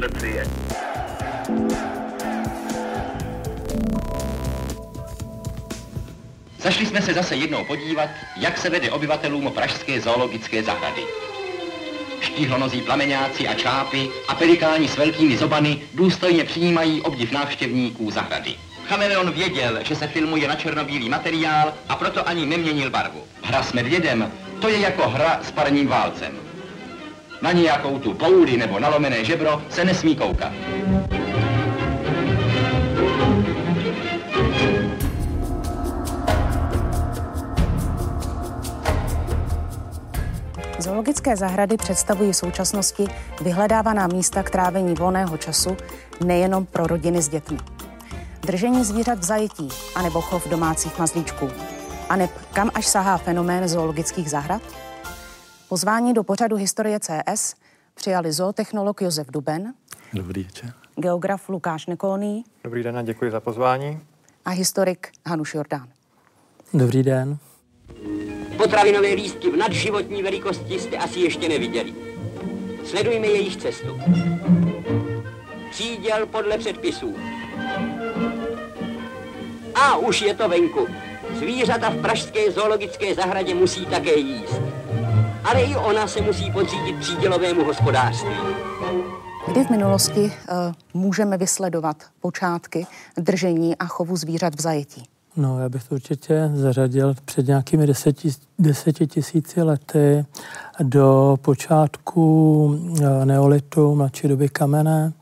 policie. Zašli jsme se zase jednou podívat, jak se vede obyvatelům Pražské zoologické zahrady. Štíhlonozí plameňáci a čápy a pelikáni s velkými zobany důstojně přijímají obdiv návštěvníků zahrady. Chameleon věděl, že se filmuje na černobílý materiál a proto ani neměnil barvu. Hra s medvědem, to je jako hra s parním válcem. Na nějakou tu pouli nebo nalomené žebro se nesmí koukat. Zoologické zahrady představují v současnosti vyhledávaná místa k trávení volného času nejenom pro rodiny s dětmi. Držení zvířat v zajetí anebo chov domácích mazlíčků. A kam až sahá fenomén zoologických zahrad? Pozvání do pořadu Historie CS přijali zootechnolog Josef Duben, Dobrý večer. geograf Lukáš Nekolný Dobrý den a děkuji za pozvání. a historik Hanuš Jordán. Dobrý den. Potravinové lístky v nadživotní velikosti jste asi ještě neviděli. Sledujme jejich cestu. Příděl podle předpisů. A už je to venku. Zvířata v pražské zoologické zahradě musí také jíst. Ale i ona se musí podřídit přídělovému hospodářství. Kdy v minulosti uh, můžeme vysledovat počátky držení a chovu zvířat v zajetí? No, já bych to určitě zařadil před nějakými deseti, deseti tisíci lety do počátku eh, neolitu, mladší doby kamene,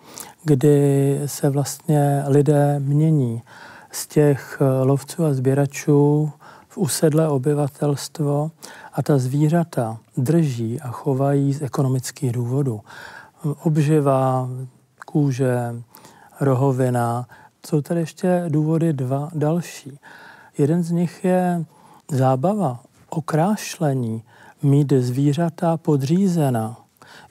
kdy se vlastně lidé mění z těch eh, lovců a sběračů v usedlé obyvatelstvo a ta zvířata drží a chovají z ekonomických důvodů. Obživa, kůže, rohovina, jsou tady ještě důvody dva další. Jeden z nich je zábava, okrášlení, mít zvířata podřízena.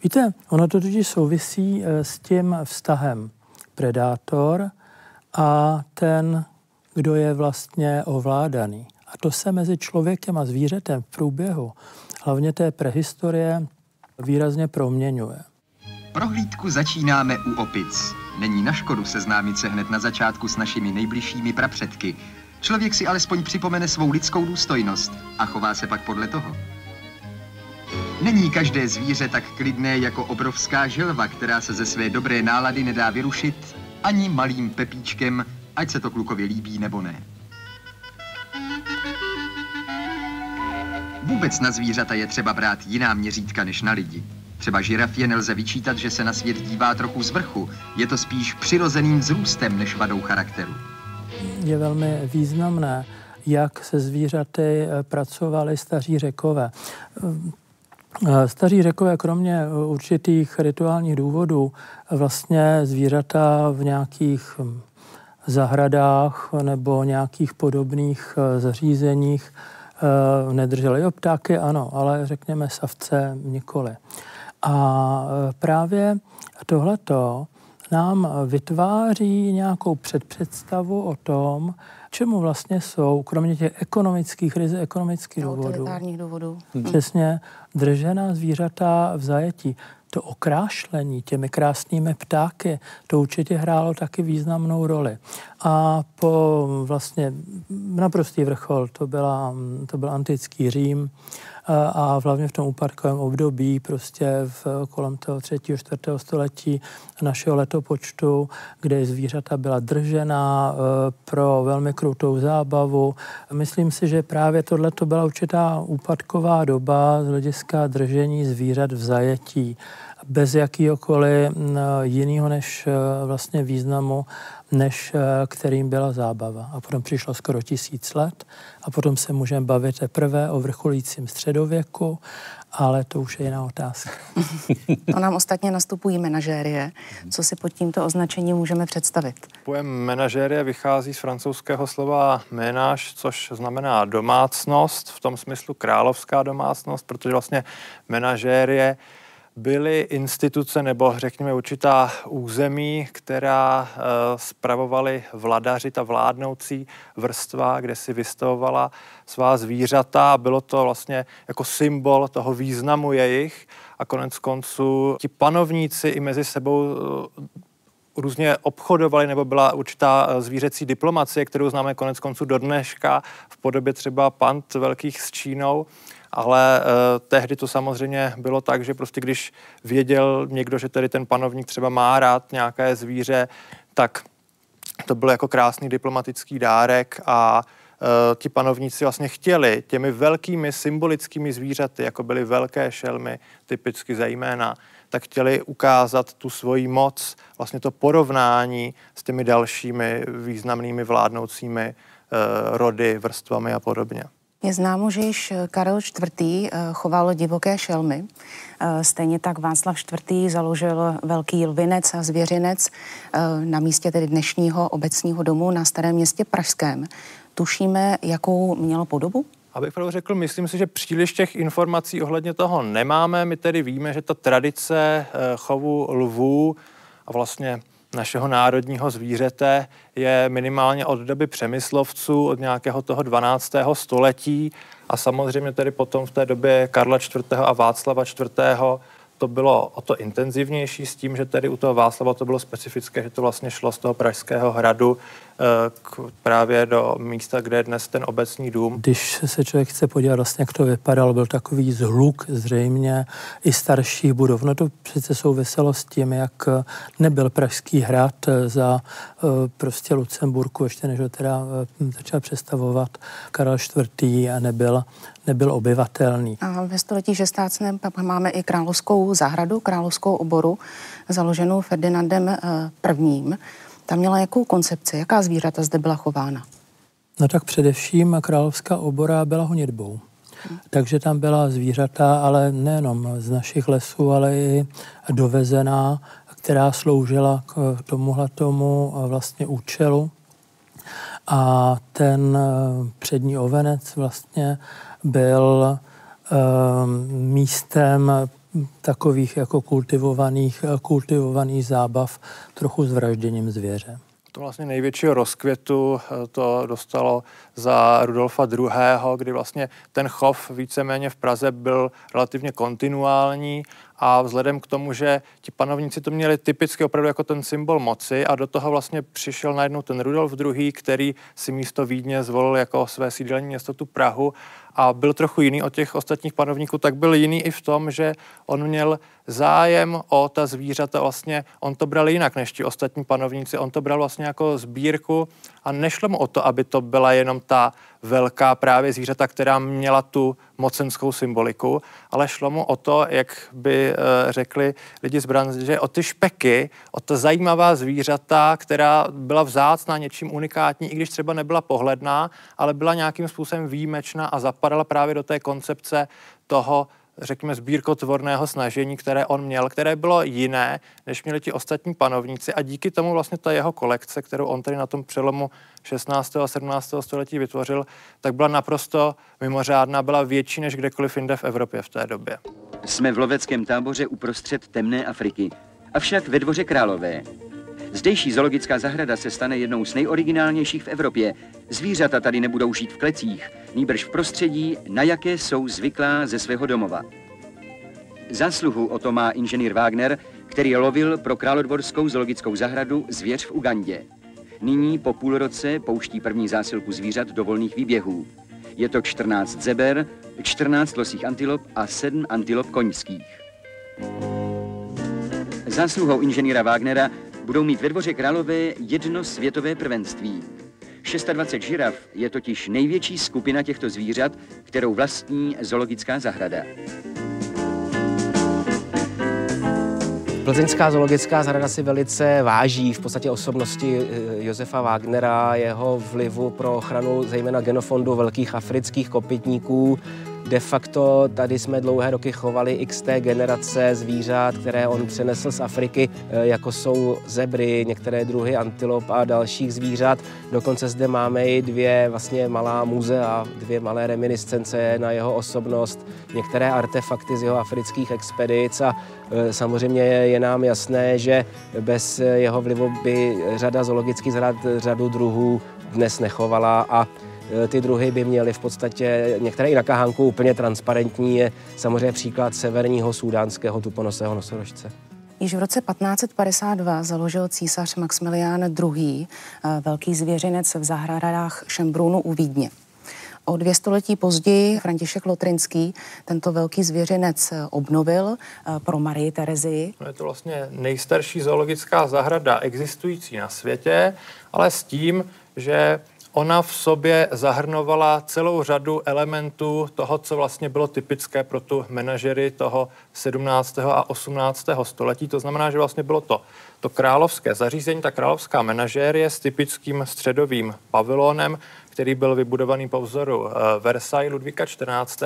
Víte, ono to totiž souvisí eh, s tím vztahem predátor a ten, kdo je vlastně ovládaný. A to se mezi člověkem a zvířetem v průběhu, hlavně té prehistorie, výrazně proměňuje. Prohlídku začínáme u opic. Není na škodu seznámit se hned na začátku s našimi nejbližšími prapředky. Člověk si alespoň připomene svou lidskou důstojnost a chová se pak podle toho. Není každé zvíře tak klidné jako obrovská želva, která se ze své dobré nálady nedá vyrušit ani malým pepíčkem, ať se to klukově líbí nebo ne. Vůbec na zvířata je třeba brát jiná měřítka než na lidi. Třeba žirafě nelze vyčítat, že se na svět dívá trochu z vrchu. Je to spíš přirozeným vzrůstem než vadou charakteru. Je velmi významné, jak se zvířaty eh, pracovali staří řekové. Eh, Staří řekové, kromě eh, určitých rituálních důvodů, vlastně zvířata v nějakých hm, zahradách nebo nějakých podobných zařízeních nedrželi. Jo, ptáky ano, ale řekněme savce nikoli. A právě tohleto nám vytváří nějakou předpředstavu o tom, čemu vlastně jsou, kromě těch ekonomických, ryze ekonomických důvodů, důvodů. přesně držená zvířata v zajetí. To okrášlení těmi krásnými ptáky, to určitě hrálo taky významnou roli. A po vlastně naprostý vrchol, to, byla, to byl antický Řím, a hlavně v tom úpadkovém období, prostě v, kolem toho třetího, čtvrtého století našeho letopočtu, kde zvířata byla držena e, pro velmi krutou zábavu. Myslím si, že právě tohle to byla určitá úpadková doba z hlediska držení zvířat v zajetí bez jakýhokoliv jiného než e, vlastně významu než eh, kterým byla zábava. A potom přišlo skoro tisíc let a potom se můžeme bavit teprve o vrcholícím středověku, ale to už je jiná otázka. to nám ostatně nastupují manažérie. Co si pod tímto označením můžeme představit? Pojem manažérie vychází z francouzského slova ménage, což znamená domácnost, v tom smyslu královská domácnost, protože vlastně manažérie byly instituce nebo řekněme určitá území, která uh, spravovali vladaři, ta vládnoucí vrstva, kde si vystavovala svá zvířata. Bylo to vlastně jako symbol toho významu jejich a konec konců ti panovníci i mezi sebou různě obchodovali, nebo byla určitá eh, zvířecí diplomacie, kterou známe konec konců do dneška v podobě třeba pant velkých s Čínou, ale eh, tehdy to samozřejmě bylo tak, že prostě když věděl někdo, že tedy ten panovník třeba má rád nějaké zvíře, tak to byl jako krásný diplomatický dárek a uh, ti panovníci vlastně chtěli těmi velkými symbolickými zvířaty, jako byly velké šelmy, typicky zejména, tak chtěli ukázat tu svoji moc, vlastně to porovnání s těmi dalšími významnými vládnoucími eh, rody, vrstvami a podobně. Je známo, že již Karel IV. Eh, choval divoké šelmy. Eh, stejně tak Václav IV. založil velký lvinec a zvěřinec na místě tedy dnešního obecního domu na Starém městě Pražském. Tušíme, jakou mělo podobu? Abych pravdu řekl, myslím si, že příliš těch informací ohledně toho nemáme. My tedy víme, že ta tradice eh, chovu lvů a vlastně našeho národního zvířete je minimálně od doby přemyslovců, od nějakého toho 12. století a samozřejmě tedy potom v té době Karla IV. a Václava IV to bylo o to intenzivnější s tím, že tedy u toho Václava to bylo specifické, že to vlastně šlo z toho Pražského hradu eh, k, právě do místa, kde je dnes ten obecní dům. Když se člověk chce podívat vlastně, jak to vypadalo, byl takový zhluk zřejmě i starších budov. No to přece souviselo s tím, jak nebyl Pražský hrad za eh, prostě Lucemburku, ještě než ho teda eh, začal představovat Karel IV. a nebyl nebyl obyvatelný. A ve století 16. pak máme i královskou zahradu, královskou oboru, založenou Ferdinandem I. Eh, Ta měla jakou koncepci, jaká zvířata zde byla chována? No tak především královská obora byla honitbou. Takže tam byla zvířata, ale nejenom z našich lesů, ale i dovezená, která sloužila k tomuhle tomu eh, vlastně účelu. A ten eh, přední ovenec vlastně byl ehm, místem takových jako kultivovaných, kultivovaných zábav trochu s vražděním zvěře. To vlastně největšího rozkvětu eh, to dostalo za Rudolfa II., kdy vlastně ten chov víceméně v Praze byl relativně kontinuální a vzhledem k tomu, že ti panovníci to měli typicky opravdu jako ten symbol moci a do toho vlastně přišel najednou ten Rudolf II., který si místo Vídně zvolil jako své sídelní město tu Prahu a byl trochu jiný od těch ostatních panovníků, tak byl jiný i v tom, že on měl zájem o ta zvířata, vlastně on to bral jinak než ti ostatní panovníci, on to bral vlastně jako sbírku a nešlo mu o to, aby to byla jenom ta velká právě zvířata, která měla tu mocenskou symboliku, ale šlo mu o to, jak by uh, řekli lidi z branže, o ty špeky, o to zajímavá zvířata, která byla vzácná, něčím unikátní, i když třeba nebyla pohledná, ale byla nějakým způsobem výjimečná a zapadala právě do té koncepce toho řekněme, sbírkotvorného snažení, které on měl, které bylo jiné, než měli ti ostatní panovníci. A díky tomu vlastně ta jeho kolekce, kterou on tady na tom přelomu 16. a 17. století vytvořil, tak byla naprosto mimořádná, byla větší než kdekoliv jinde v Evropě v té době. Jsme v loveckém táboře uprostřed temné Afriky, avšak ve dvoře Králové. Zdejší zoologická zahrada se stane jednou z nejoriginálnějších v Evropě. Zvířata tady nebudou žít v klecích, nýbrž v prostředí, na jaké jsou zvyklá ze svého domova. Zásluhu o to má inženýr Wagner, který lovil pro Králodvorskou zoologickou zahradu zvěř v Ugandě. Nyní po půl roce pouští první zásilku zvířat do volných výběhů. Je to 14 zeber, 14 losích antilop a 7 antilop koňských. Zásluhou inženýra Wagnera budou mít ve dvoře Králové jedno světové prvenství. 26 žiraf je totiž největší skupina těchto zvířat, kterou vlastní zoologická zahrada. Plzeňská zoologická zahrada si velice váží v podstatě osobnosti eh, Josefa Wagnera, jeho vlivu pro ochranu zejména genofondu velkých afrických kopytníků. De facto tady jsme dlouhé roky chovali XT generace zvířat, které on přenesl z Afriky, eh, jako jsou zebry, některé druhy antilop a dalších zvířat. Dokonce zde máme i dvě vlastně malá muzea, dvě malé reminiscence na jeho osobnost, některé artefakty z jeho afrických expedic a eh, samozřejmě je nám jasné, že bez jeho vlivu by řada zoologických zahrad řadu druhů dnes nechovala a ty druhy by měly v podstatě, některé i na kahánku úplně transparentní, je samozřejmě příklad severního sudánského tuponosého nosorožce. Již v roce 1552 založil císař Maximilián II. E, velký zvěřinec v zahradách Šembrunu u Vídně. O dvě století později František Lotrinský tento velký zvěřinec obnovil e, pro Marii Terezii. Je to vlastně nejstarší zoologická zahrada existující na světě, ale s tím, že ona v sobě zahrnovala celou řadu elementů toho, co vlastně bylo typické pro tu manažery toho 17. a 18. století. To znamená, že vlastně bylo to, to královské zařízení, ta královská manažérie s typickým středovým pavilonem, který byl vybudovaný po vzoru eh, Versailles Ludvíka 14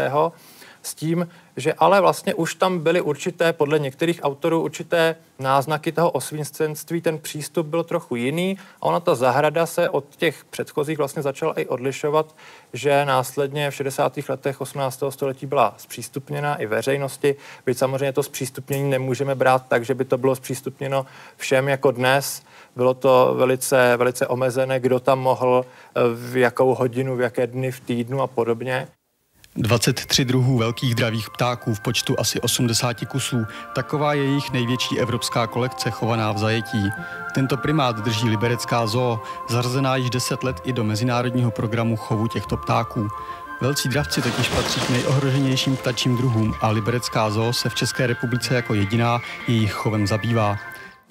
s tím, že ale vlastně už tam byly určité, podle některých autorů, určité náznaky toho osvícenství, ten přístup byl trochu jiný a ona ta zahrada se od těch předchozích vlastně začala i odlišovat, že následně v 60. letech 18. století byla zpřístupněna i veřejnosti, byť samozřejmě to zpřístupnění nemůžeme brát tak, že by to bylo zpřístupněno všem jako dnes, bylo to velice, velice omezené, kdo tam mohl, v jakou hodinu, v jaké dny v týdnu a podobně. 23 druhů velkých dravých ptáků v počtu asi 80 kusů, taková je jejich největší evropská kolekce chovaná v zajetí. Tento primát drží Liberecká zoo, zařazená již 10 let i do mezinárodního programu chovu těchto ptáků. Velcí dravci totiž patří k nejohroženějším ptačím druhům a Liberecká zoo se v České republice jako jediná jejich chovem zabývá.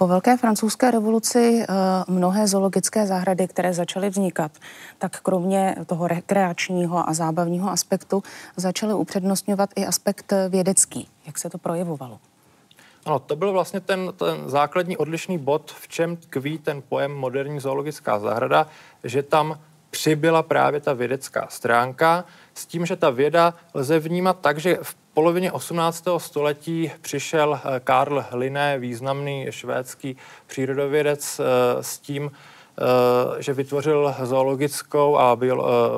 Po velké francouzské revoluci eh, mnohé zoologické zahrady, které začaly vznikat, tak kromě toho rekreačního a zábavního aspektu začaly upřednostňovat i aspekt vědecký. Jak se to projevovalo? Ano, to byl vlastně ten, ten základní odlišný bod, v čem tkví ten pojem moderní zoologická zahrada, že tam přibyla právě ta vědecká stránka, s tím, že ta věda lze vnímat tak, že v polovině 18. století přišel eh, Karl Linné, významný švédský přírodovědec, eh, s tím, eh, že vytvořil zoologickou a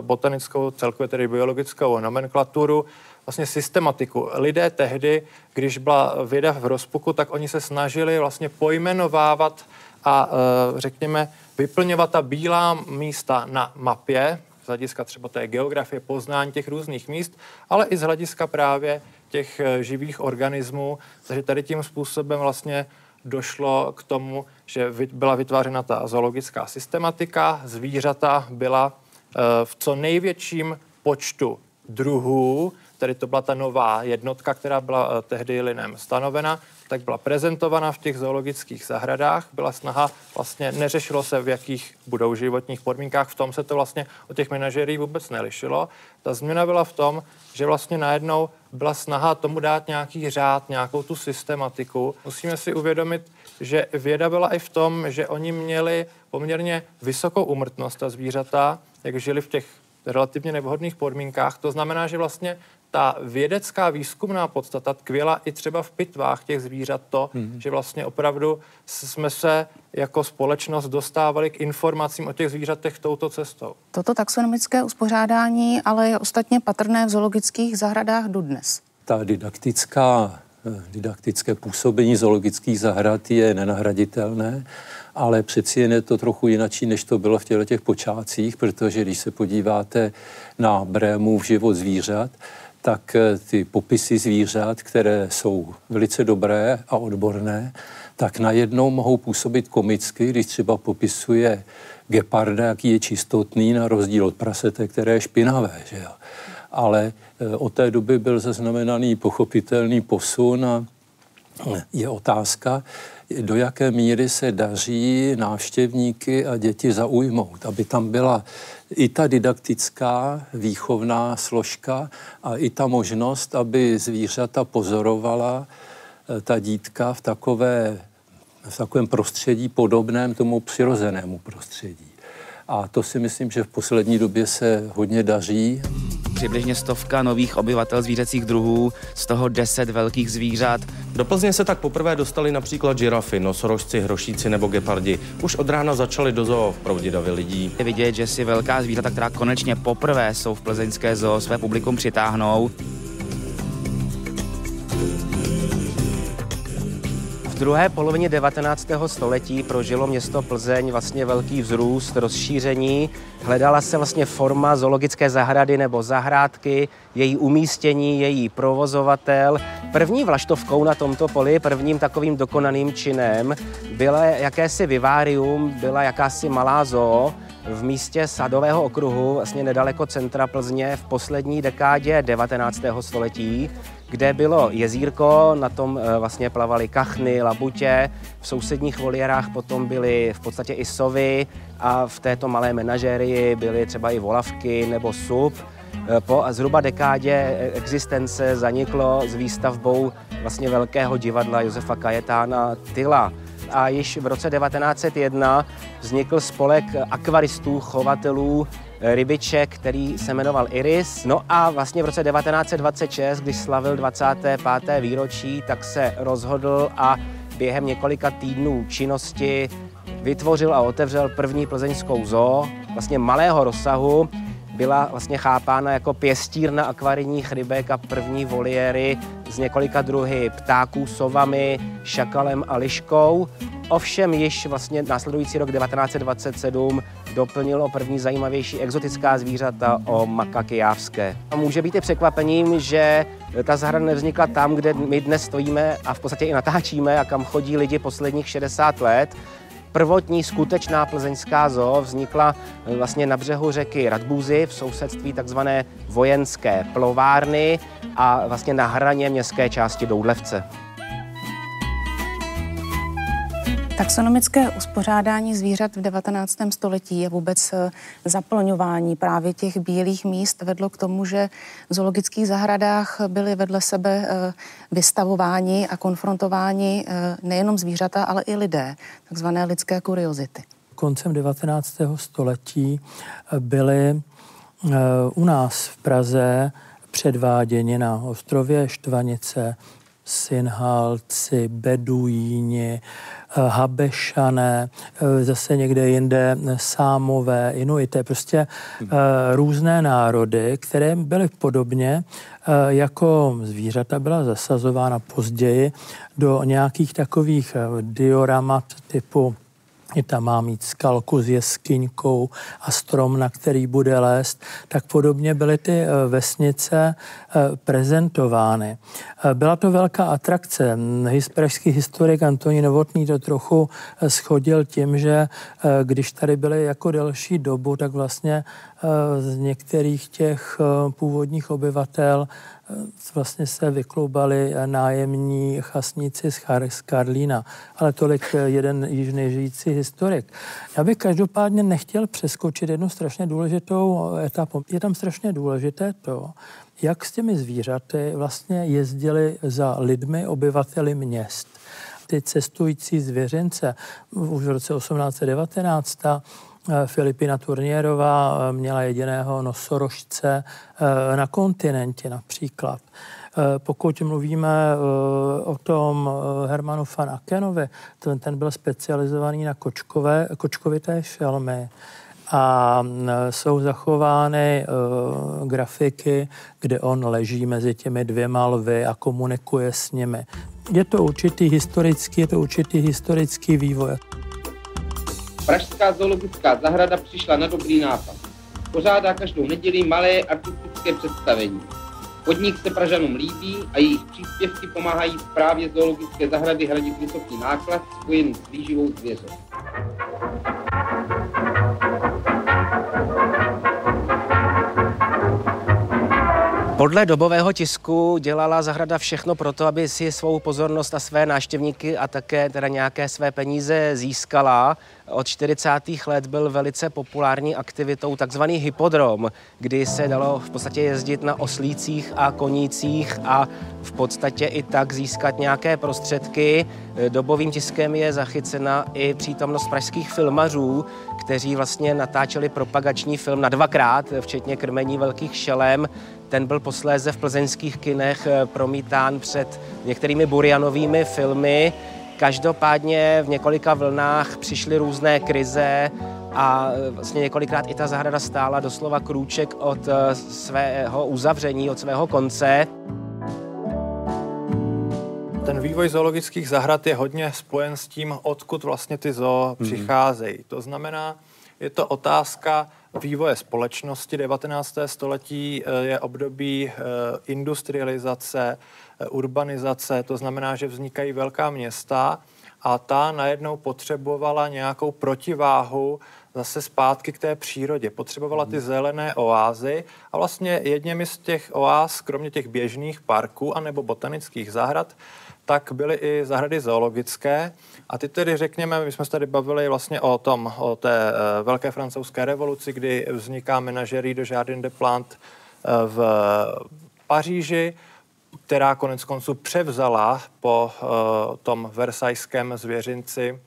botanickou, celkově tedy biologickou nomenklaturu, vlastně systematiku. Lidé tehdy, když byla věda v rozpuku, tak oni se snažili vlastně pojmenovávat a řekněme vyplňovat ta bílá místa na mapě, z hlediska třeba té geografie, poznání těch různých míst, ale i z hlediska právě těch eh, živých organismů. Takže tady tím způsobem vlastně došlo k tomu, že byla vytvářena ta zoologická systematika, zvířata byla eh, v co největším počtu druhů, tedy to byla ta nová jednotka, která byla eh, tehdy Linem stanovena, tak byla prezentovaná v těch zoologických zahradách. Byla snaha, vlastně neřešilo se, v jakých budou životních podmínkách, v tom se to vlastně od těch manažerí vůbec nelišilo. Ta změna byla v tom, že vlastně najednou byla snaha tomu dát nějaký řád, nějakou tu systematiku. Musíme si uvědomit, že věda byla i v tom, že oni měli poměrně vysokou umrtnost, ta zvířata, jak žili v těch relativně nevhodných podmínkách. To znamená, že vlastně ta vědecká výzkumná podstata tkvěla i třeba v pitvách těch zvířat to, hmm. že vlastně opravdu jsme se jako společnost dostávali k informacím o těch zvířatech touto cestou. Toto taxonomické uspořádání ale je ostatně patrné v zoologických zahradách dodnes. Ta didaktická eh, didaktické působení zoologických zahrad je nenahraditelné, ale přeci jen je to trochu jinačí, než to bylo v těchto těch počátcích, protože když se podíváte na Brémův život zvířat, tak eh, ty popisy zvířat, které jsou velice dobré a odborné, tak najednou mohou působit komicky, když třeba popisuje geparda, jaký je čistotný, na rozdíl od prasete, které je špinavé. Že jo? Ale eh, od té doby byl zaznamenaný pochopitelný posun a eh, je otázka, do jaké míry se daří návštěvníky a děti zaujmout, aby tam byla i ta didaktická výchovná složka a i ta možnost, aby zvířata pozorovala eh, ta dítka v, takové, v takovém prostředí podobném tomu přirozenému prostředí. A to si myslím, že v poslední době se hodně daří. Přibližně stovka nových obyvatel zvířecích druhů, z toho deset velkých zvířat. Do Plzně se tak poprvé dostali například žirafy, nosorožci, hrošíci nebo gepardi. Už od rána začali do zoo proudit davy lidí. Je vidět, že si velká zvířata, která konečně poprvé jsou v plzeňské zoo, své publikum přitáhnou. Druhé polovině 19. století prožilo město Plzeň vlastně velký vzrůst, rozšíření. Hledala se vlastně forma zoologické zahrady nebo zahrádky, její umístění, její provozovatel. První vlaštovkou na tomto poli, prvním takovým dokonaným činem, byla jakési vivárium, byla jakási malá zoo, v místě Sadového okruhu, vlastně nedaleko centra Plzně v poslední dekádě 19. století kde bylo jezírko, na tom eh, vlastně plavaly kachny, labutě, v sousedních voliérách potom byly v podstatě i sovy a v této malé menažérii byly třeba i volavky nebo sup. Eh, po zhruba dekádě eh, existence zaniklo s výstavbou vlastně velkého divadla Josefa Kajetána Tyla a již v roce 1901 vznikl spolek akvaristů, chovatelů rybiček, který se jmenoval Iris. No a vlastně v roce 1926, když slavil 25. výročí, tak se rozhodl a během několika týdnů činnosti vytvořil a otevřel první plzeňskou zoo, vlastně malého rozsahu, byla vlastně chápána jako pěstírna akvarijních rybek a první voliéry z několika druhy ptáků, sovami, šakalem a liškou. Ovšem již vlastně následující rok 1927 doplnilo první zajímavější exotická zvířata o makaky jávské. A může být i překvapením, že ta zahrada nevznikla tam, kde my dnes stojíme a v podstatě i natáčíme a kam chodí lidi posledních 60 let, Prvotní skutečná plzeňská zoo vznikla eh, vlastně na břehu řeky Radbůzy v sousedství takzvané vojenské plovárny a vlastně na hraně městské části Doudlevce. Taxonomické uspořádání zvířat v 19. století a vůbec eh, zaplňování právě těch bílých míst vedlo k tomu, že v zoologických zahradách byly vedle sebe eh, vystavováni a konfrontováni eh, nejenom zvířata, ale i lidé, takzvané lidské kuriozity. Koncem 19. století byly u nás v Praze předváděni na ostrově Štvanice synhalci, beduíni, habešané, eh, zase někde jinde sámové, inuité, prostě eh, různé národy, které byly podobně jako zvířata byla zasazována později do nějakých takových dioramat typu je tam má mít skalku s jeskyňkou a strom, na který bude lézt, tak podobně byly ty eh, vesnice eh, prezentovány. Eh, byla to velká atrakce. Pražský historik Antonín Novotný to trochu schodil tím, že když tady byly jako delší dobu, tak vlastně z některých těch původních obyvatel vlastně se vykloubali nájemní chasníci z, Char- z Karlína, ale tolik jeden již nežijící historik. Já bych každopádně nechtěl přeskočit jednu strašně důležitou etapu. Je tam strašně důležité to, jak s těmi zvířaty vlastně jezdili za lidmi, obyvateli měst. Ty cestující zvěřince už v roce 1819 Eh, Filipina Turnierová eh, měla jediného nosorožce eh, na kontinentě například. Pokud mluvíme o tom Hermanu van Akenovi, ten, ten byl specializovaný na kočkové, kočkovité šelmy a jsou zachovány grafiky, kde on leží mezi těmi dvěma lvy a komunikuje s nimi. Je to určitý historický, je to určitý historický vývoj. Pražská zoologická zahrada přišla na dobrý nápad. Pořádá každou neděli malé artistické představení. Podnik se Pražanům líbí a jejich příspěvky pomáhají právě zoologické zahrady hradit vysoký náklad spojený s výživou zvěře. Podle dobového tisku dělala zahrada všechno pro to, aby si svou pozornost a své náštěvníky a také teda nějaké své peníze získala. Od 40. let byl velice populární aktivitou takzvaný hypodrom, kdy se dalo v podstatě jezdit na oslících a konících a v podstatě i tak získat nějaké prostředky. Dobovým tiskem je zachycena i přítomnost pražských filmařů, kteří vlastně natáčeli propagační film na dvakrát, včetně krmení velkých šelem. Ten byl posléze v plzeňských kinech promítán před některými Burianovými filmy. Každopádně v několika vlnách přišly různé krize a vlastně několikrát i ta zahrada stála doslova krůček od svého uzavření, od svého konce. Ten vývoj zoologických zahrad je hodně spojen s tím, odkud vlastně ty zoo mm. přicházejí. To znamená, je to otázka vývoje společnosti. 19. století eh, je období eh, industrializace, eh, urbanizace, to znamená, že vznikají velká města a ta najednou potřebovala nějakou protiváhu zase zpátky k té přírodě. Potřebovala ty zelené oázy a vlastně jedněmi z těch oáz, kromě těch běžných parků anebo botanických zahrad, tak byly i zahrady zoologické. A ty tedy řekněme, my jsme se tady bavili vlastně o tom, o té uh, velké francouzské revoluci, kdy vzniká menažerí do Jardin de Plantes uh, v Paříži, která konec konců převzala po uh, tom versajském zvěřinci,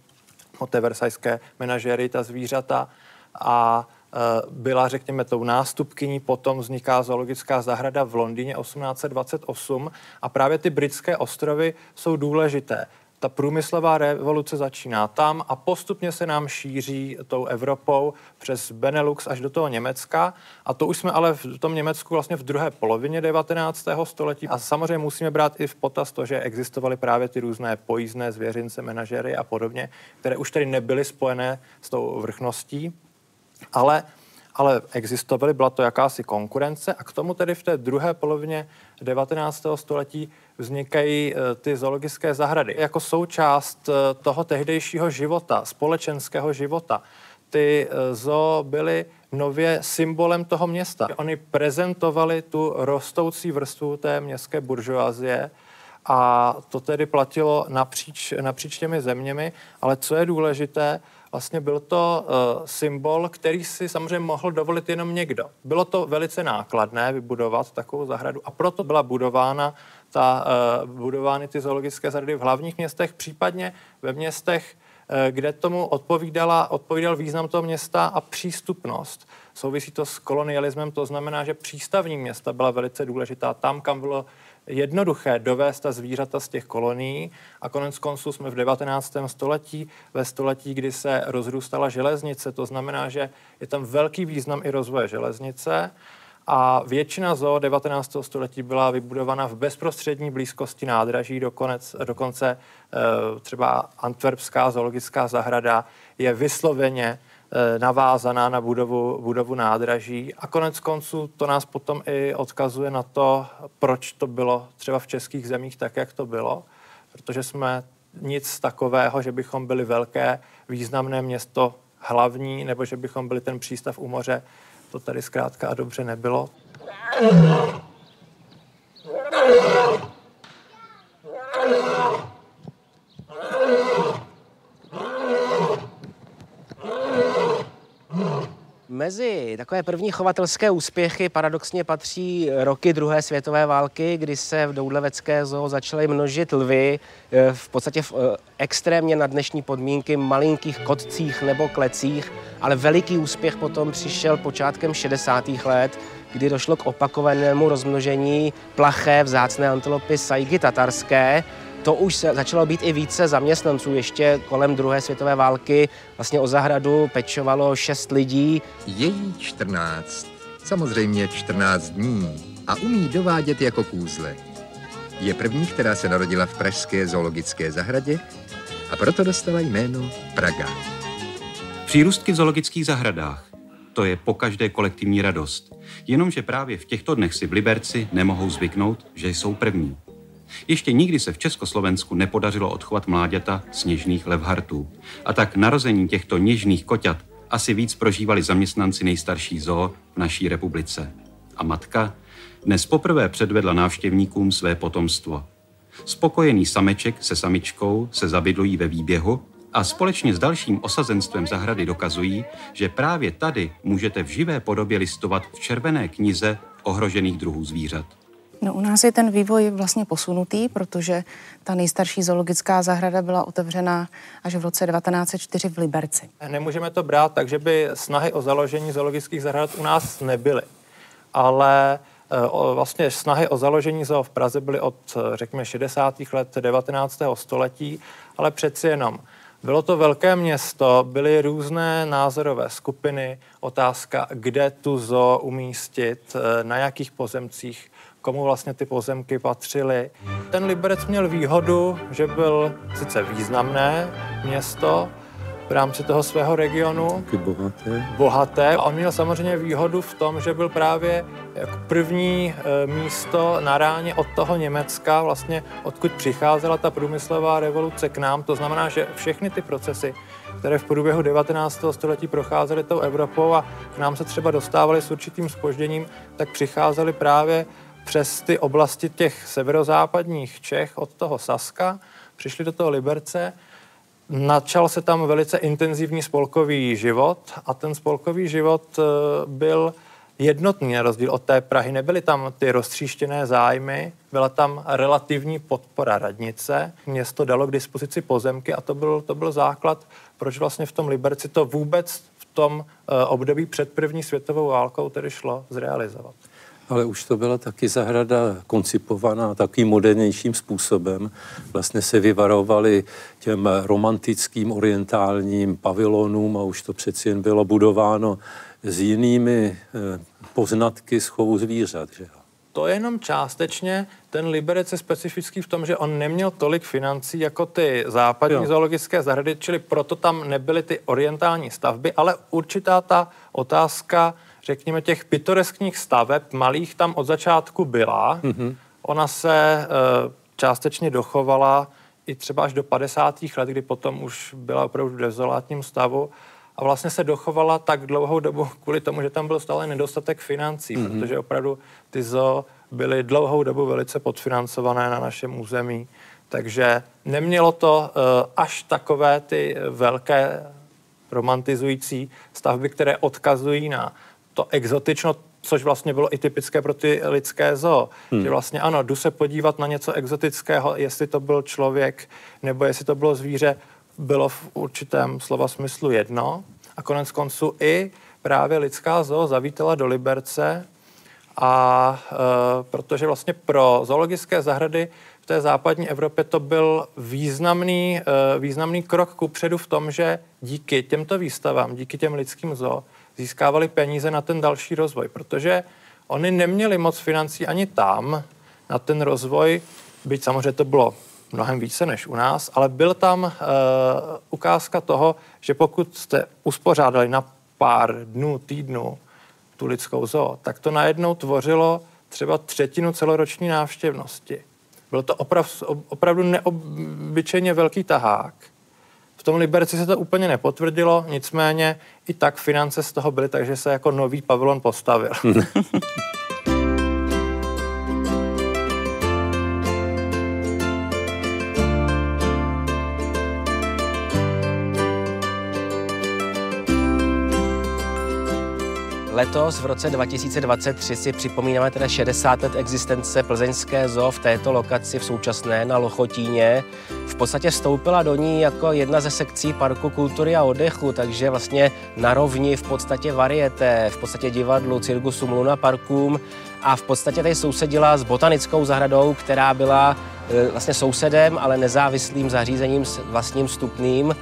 o té versajské menažery, ta zvířata a byla, řekněme, tou nástupkyní, potom vzniká zoologická zahrada v Londýně 1828 a právě ty britské ostrovy jsou důležité. Ta průmyslová revoluce začíná tam a postupně se nám šíří tou Evropou přes Benelux až do toho Německa. A to už jsme ale v tom Německu vlastně v druhé polovině 19. století. A samozřejmě musíme brát i v potaz to, že existovaly právě ty různé pojízdné zvěřince, manažery a podobně, které už tady nebyly spojené s tou vrchností ale, ale existovaly, byla to jakási konkurence a k tomu tedy v té druhé polovině 19. století vznikají eh, ty zoologické zahrady jako součást eh, toho tehdejšího života, společenského života. Ty eh, zoo byly nově symbolem toho města. Oni prezentovali tu rostoucí vrstvu té městské buržoazie, a to tedy platilo napříč, napříč těmi zeměmi, ale co je důležité, vlastně byl to uh, symbol, který si samozřejmě mohl dovolit jenom někdo. Bylo to velice nákladné vybudovat takovou zahradu a proto byla budována ta, uh, budovány ty zoologické zahrady v hlavních městech, případně ve městech, uh, kde tomu odpovídala, odpovídal význam toho města a přístupnost. Souvisí to s kolonialismem, to znamená, že přístavní města byla velice důležitá. Tam, kam bylo jednoduché dovést ta zvířata z těch kolonií a konec konců jsme v 19. století, ve století, kdy se rozrůstala železnice, to znamená, že je tam velký význam i rozvoje železnice a většina zoo 19. století byla vybudovaná v bezprostřední blízkosti nádraží, dokonec, dokonce eh, třeba Antwerpská zoologická zahrada je vysloveně Eh, navázaná na budovu, budovu nádraží. A konec konců to nás potom i odkazuje na to, proč to bylo třeba v českých zemích tak, jak to bylo. Protože jsme nic takového, že bychom byli velké, významné město hlavní, nebo že bychom byli ten přístav u moře, to tady zkrátka a dobře nebylo. Mezi takové první chovatelské úspěchy paradoxně patří roky druhé světové války, kdy se v Doudlevecké zoo začaly množit lvy eh, v podstatě v eh, extrémně na dnešní podmínky malinkých kotcích nebo klecích, ale veliký úspěch potom přišel počátkem 60. let, kdy došlo k opakovanému rozmnožení plaché vzácné antilopy sajgy tatarské, to už se začalo být i více zaměstnanců. Ještě kolem druhé světové války vlastně o zahradu pečovalo šest lidí. Její 14. Samozřejmě 14 dní a umí dovádět jako kůzle. Je první, která se narodila v Pražské zoologické zahradě a proto dostala jméno Praga. Přírůstky v zoologických zahradách. To je po každé kolektivní radost. Jenomže právě v těchto dnech si v Liberci nemohou zvyknout, že jsou první. Ještě nikdy se v Československu nepodařilo odchovat mláďata sněžných levhartů. A tak narození těchto něžných koťat asi víc prožívali zaměstnanci nejstarší zoo v naší republice. A matka dnes poprvé předvedla návštěvníkům své potomstvo. Spokojený sameček se samičkou se zabydlují ve výběhu a společně s dalším osazenstvem zahrady dokazují, že právě tady můžete v živé podobě listovat v červené knize ohrožených druhů zvířat. No, u nás je ten vývoj vlastně posunutý, protože ta nejstarší zoologická zahrada byla otevřena až v roce 1904 v Liberci. Nemůžeme to brát tak, že by snahy o založení zoologických zahrad u nás nebyly. Ale e, vlastně snahy o založení zoo v Praze byly od, e, řekněme, 60. let 19. století, ale přeci jenom bylo to velké město, byly různé názorové skupiny, otázka, kde tu zoo umístit, e, na jakých pozemcích komu vlastně ty pozemky patřily. Ten Liberec měl výhodu, že byl sice významné město, v rámci toho svého regionu. Taky bohaté. Bohaté. A on měl samozřejmě výhodu v tom, že byl právě jako první e, místo na ráně od toho Německa, vlastně odkud přicházela ta průmyslová revoluce k nám. To znamená, že všechny ty procesy, které v průběhu 19. století procházely tou Evropou a k nám se třeba dostávaly s určitým spožděním, tak přicházely právě přes ty oblasti těch severozápadních Čech od toho Saska, přišli do toho Liberce, načal se tam velice intenzivní spolkový život a ten spolkový život eh, byl jednotný na rozdíl od té Prahy. Nebyly tam ty roztříštěné zájmy, byla tam relativní podpora radnice, město dalo k dispozici pozemky a to byl, to byl základ, proč vlastně v tom Liberci to vůbec v tom eh, období před první světovou válkou tedy šlo zrealizovat. Ale už to byla taky zahrada koncipovaná takým modernějším způsobem. Vlastně se vyvarovali těm romantickým orientálním pavilonům a už to přeci jen bylo budováno s jinými eh, poznatky z chovu zvířat. Že? To je jenom částečně. Ten Liberec je specifický v tom, že on neměl tolik financí jako ty západní jo. zoologické zahrady, čili proto tam nebyly ty orientální stavby, ale určitá ta otázka řekněme, těch pitoreskních staveb malých tam od začátku byla. Mm-hmm. Ona se e, částečně dochovala i třeba až do 50. let, kdy potom už byla opravdu v dezolátním stavu a vlastně se dochovala tak dlouhou dobu kvůli tomu, že tam byl stále nedostatek financí, mm-hmm. protože opravdu ty zoo byly dlouhou dobu velice podfinancované na našem území. Takže nemělo to uh, až takové ty velké romantizující stavby, které odkazují na to exotično, což vlastně bylo i typické pro ty lidské zoo. Hmm. Že vlastně ano, jdu se podívat na něco exotického, jestli to byl člověk nebo jestli to bylo zvíře, bylo v určitém slova smyslu jedno. A konec konců i právě lidská zoo zavítala do Liberce a e, protože vlastně pro zoologické zahrady v té západní Evropě to byl významný, e, významný krok ku předu v tom, že díky těmto výstavám, díky těm lidským zoo, získávali peníze na ten další rozvoj, protože oni neměli moc financí ani tam na ten rozvoj, byť samozřejmě to bylo mnohem více než u nás, ale byl tam uh, ukázka toho, že pokud jste uspořádali na pár dnů, týdnů tu lidskou zoo, tak to najednou tvořilo třeba třetinu celoroční návštěvnosti. Byl to oprav, opravdu neobyčejně velký tahák tom Liberci se to úplně nepotvrdilo, nicméně i tak finance z toho byly, takže se jako nový pavilon postavil. Letos v roce 2023 si připomínáme teda 60 let existence plzeňské zoo v této lokaci v současné na Lochotíně. V podstatě vstoupila do ní jako jedna ze sekcí Parku kultury a oddechu, takže vlastně na rovni v podstatě varieté, v podstatě divadlu, cirkusu, Luna parkům. A v podstatě tady sousedila s botanickou zahradou, která byla e, vlastně sousedem, ale nezávislým zařízením s vlastním stupným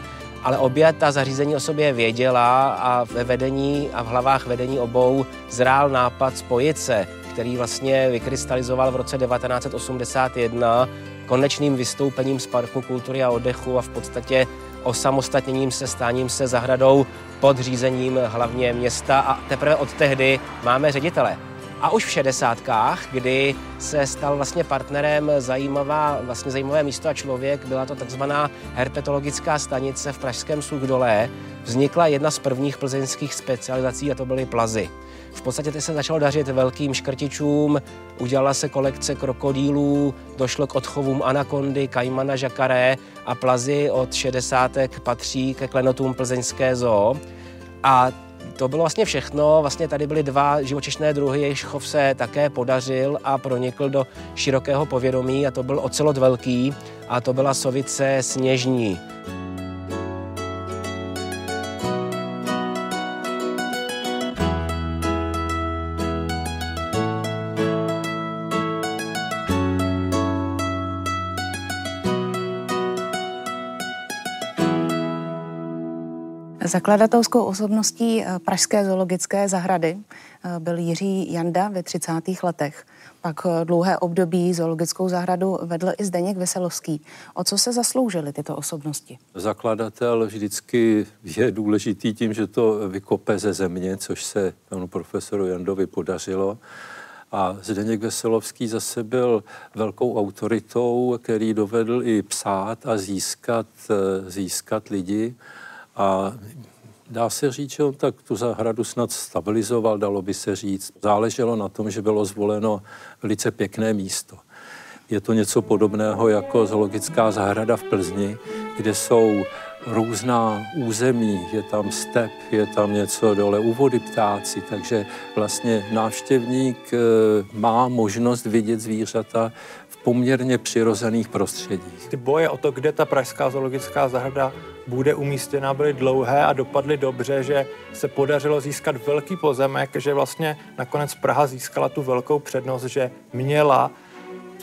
ale obě ta zařízení o sobě věděla a ve vedení a v hlavách vedení obou zrál nápad spojit se, který vlastně vykrystalizoval v roce 1981 konečným vystoupením z Parku kultury a oddechu a v podstatě osamostatněním se, stáním se zahradou pod řízením hlavně města a teprve od tehdy máme ředitele. A už v šedesátkách, kdy se stal vlastně partnerem zajímavá, vlastně zajímavé místo a člověk, byla to takzvaná herpetologická stanice v Pražském Suchdolé, vznikla jedna z prvních plzeňských specializací a to byly plazy. V podstatě se začalo dařit velkým škrtičům, udělala se kolekce krokodýlů, došlo k odchovům anakondy, kajmana, žakaré a plazy od 60. patří ke klenotům plzeňské zoo. A to bylo vlastně všechno. Vlastně tady byly dva živočišné druhy, jejichž chov se také podařil a pronikl do širokého povědomí a to byl ocelot velký a to byla sovice sněžní. Zakladatelskou osobností eh, Pražské zoologické zahrady eh, byl Jiří Janda ve 30. letech. Pak eh, dlouhé období zoologickou zahradu vedl i Zdeněk Veselovský. O co se zasloužily tyto osobnosti? Zakladatel vždycky je důležitý tím, že to vykope ze země, což se panu profesoru Jandovi podařilo. A Zdeněk Veselovský zase byl velkou autoritou, který dovedl i psát a získat, získat lidi. A dá se říct, že on tak tu zahradu snad stabilizoval, dalo by se říct. Záleželo na tom, že bylo zvoleno velice pěkné místo. Je to něco podobného jako zoologická zahrada v Plzni, kde jsou různá území, je tam step, je tam něco dole u vody ptáci, takže vlastně návštěvník eh, má možnost vidět zvířata v poměrně přirozených prostředích. Ty boje o to, kde ta pražská zoologická zahrada bude umístěna, byly dlouhé a dopadly dobře, že se podařilo získat velký pozemek, že vlastně nakonec Praha získala tu velkou přednost, že měla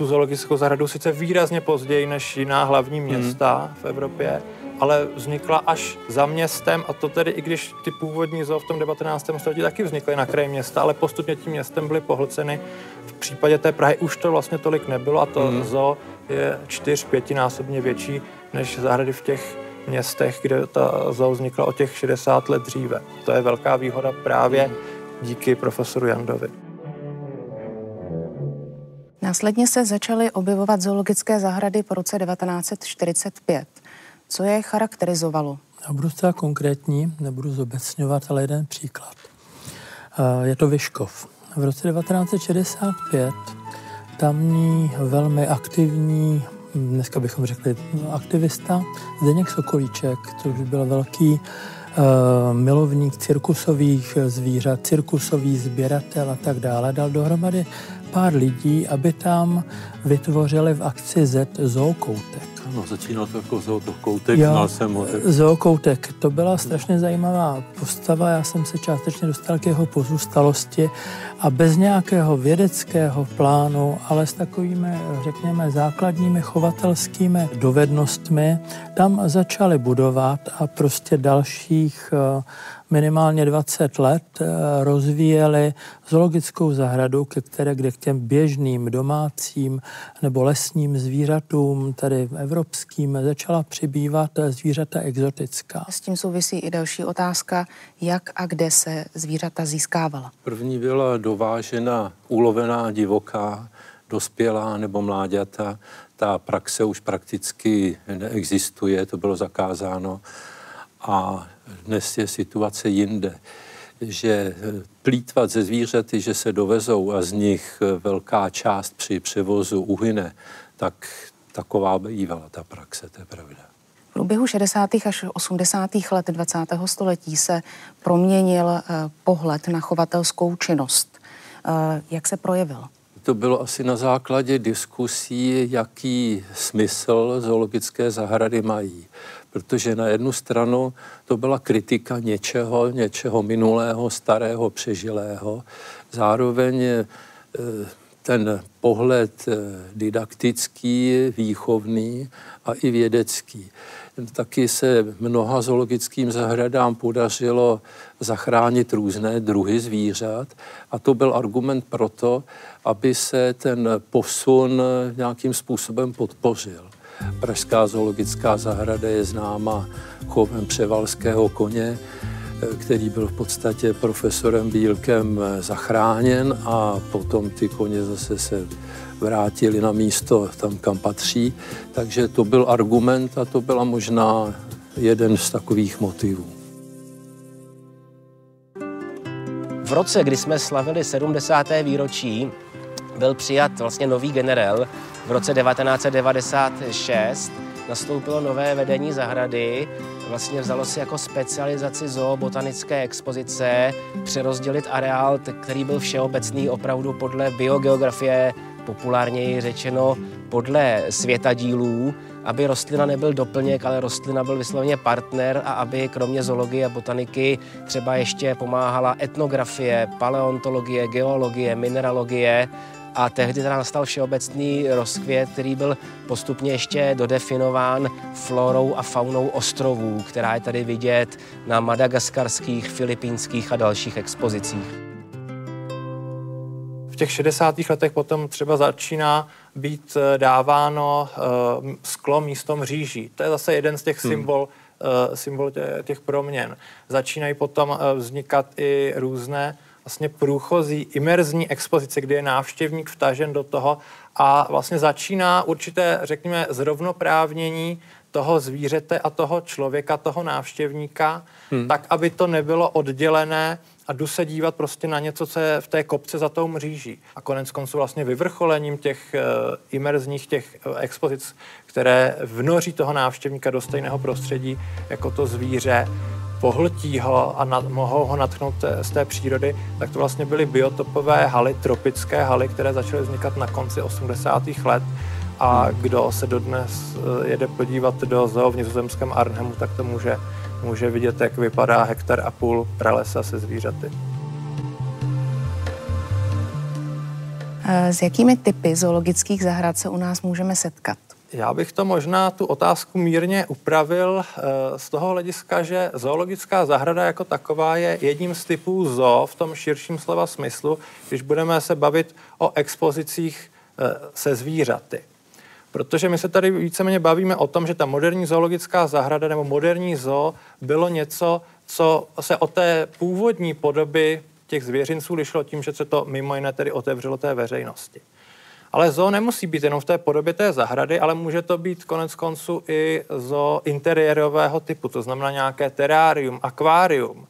tu zoologickou zahradu sice výrazně později než jiná hlavní hmm. města hmm. v Evropě, ale vznikla až za městem a to tedy i když ty původní zoo v tom 19. století taky vznikly na kraji města, ale postupně tím městem byly pohlceny. V případě té Prahy už to vlastně tolik nebylo a to hmm. zoo je čtyř, pětinásobně větší než zahrady v těch městech, kde ta zoo vznikla o těch 60 let dříve. To je velká výhoda právě díky profesoru Jandovi. Následně se začaly objevovat zoologické zahrady po roce 1945. Co je charakterizovalo? Já budu zcela konkrétní, nebudu zobecňovat, ale jeden příklad. Eh, je to Vyškov. V roce 1965 tamní velmi aktivní dneska bychom řekli aktivista, Zdeněk Sokolíček, což byl velký uh, milovník cirkusových zvířat, cirkusový sběratel a tak dále, dal dohromady pár lidí, aby tam vytvořili v akci Z zookoutek. No, začínal to jako zookoutek, jo, znal jsem ho. Zookoutek, to byla strašně zajímavá postava, já jsem se částečně dostal k jeho pozůstalosti a bez nějakého vědeckého plánu, ale s takovými, řekněme, základními chovatelskými dovednostmi, tam začali budovat a prostě dalších eh, minimálně 20 let eh, rozvíjeli zoologickou zahradu, ke které, kde k těm běžným domácím nebo lesním zvířatům, tedy evropským, začala přibývat zvířata exotická. S tím souvisí i další otázka, jak a kde se zvířata získávala. První byla dovážena ulovená divoká, dospělá nebo mláďata. Ta praxe už prakticky neexistuje, to bylo zakázáno. A dnes je situace jinde že plítvat ze zvířaty, že se dovezou a z nich velká část při převozu uhyne, tak taková bývala ta praxe, to je pravda. V průběhu 60. až 80. let 20. století se proměnil eh, pohled na chovatelskou činnost. Eh, jak se projevil? To bylo asi na základě diskusí, jaký smysl zoologické zahrady mají protože na jednu stranu to byla kritika něčeho, něčeho minulého, starého, přežilého. Zároveň eh, ten pohled eh, didaktický, výchovný a i vědecký. Taky se mnoha zoologickým zahradám podařilo zachránit různé druhy zvířat a to byl argument pro to, aby se ten posun nějakým způsobem podpořil. Pražská zoologická zahrada je známa chovem převalského koně, který byl v podstatě profesorem Bílkem zachráněn a potom ty koně zase se vrátili na místo tam, kam patří. Takže to byl argument a to byla možná jeden z takových motivů. v roce, kdy jsme slavili 70. výročí, byl přijat vlastně nový generál v roce 1996 nastoupilo nové vedení zahrady, vlastně vzalo si jako specializaci zoobotanické expozice přerozdělit areál, který byl všeobecný opravdu podle biogeografie, populárněji řečeno podle světadílů, aby rostlina nebyl doplněk, ale rostlina byl vysloveně partner a aby kromě zoologie a botaniky třeba ještě pomáhala etnografie, paleontologie, geologie, mineralogie, a tehdy teda nastal všeobecný rozkvět, který byl postupně ještě dodefinován florou a faunou ostrovů, která je tady vidět na madagaskarských, filipínských a dalších expozicích. V těch 60. letech potom třeba začíná být eh, dáváno uh, sklo místo mříží. To je zase jeden z těch hmm. symbol, uh, symbol těch proměn. Začínají potom vznikat i různé vlastně průchozí imerzní expozice, kdy je návštěvník vtažen do toho a vlastně začíná určité, řekněme, zrovnoprávnění toho zvířete a toho člověka, toho návštěvníka, hmm. tak, aby to nebylo oddělené a jdu se dívat prostě na něco, co je v té kopce za tou mříží. A konec konců vlastně vyvrcholením těch uh, imerzních těch uh, expozic, které vnoří toho návštěvníka do stejného prostředí jako to zvíře, pohltí ho a nad, mohou ho natchnout z té přírody, tak to vlastně byly biotopové haly, tropické haly, které začaly vznikat na konci 80. let. A kdo se dodnes eh, jede podívat do zoo v nizozemském Arnhemu, tak to může, může vidět, jak vypadá hektar a půl pralesa se zvířaty. Eh, s jakými typy zoologických zahrad se u nás můžeme setkat? Já bych to možná tu otázku mírně upravil eh, z toho hlediska, že zoologická zahrada jako taková je jedním z typů zoo v tom širším slova smyslu, když budeme se bavit o expozicích eh, se zvířaty. Protože my se tady víceméně bavíme o tom, že ta moderní zoologická zahrada nebo moderní zoo bylo něco, co se o té původní podoby těch zvěřinců lišilo tím, že se to mimo jiné tedy otevřelo té veřejnosti. Ale zoo nemusí být jenom v té podobě té zahrady, ale může to být konec konců i zoo interiérového typu, to znamená nějaké terárium, akvárium.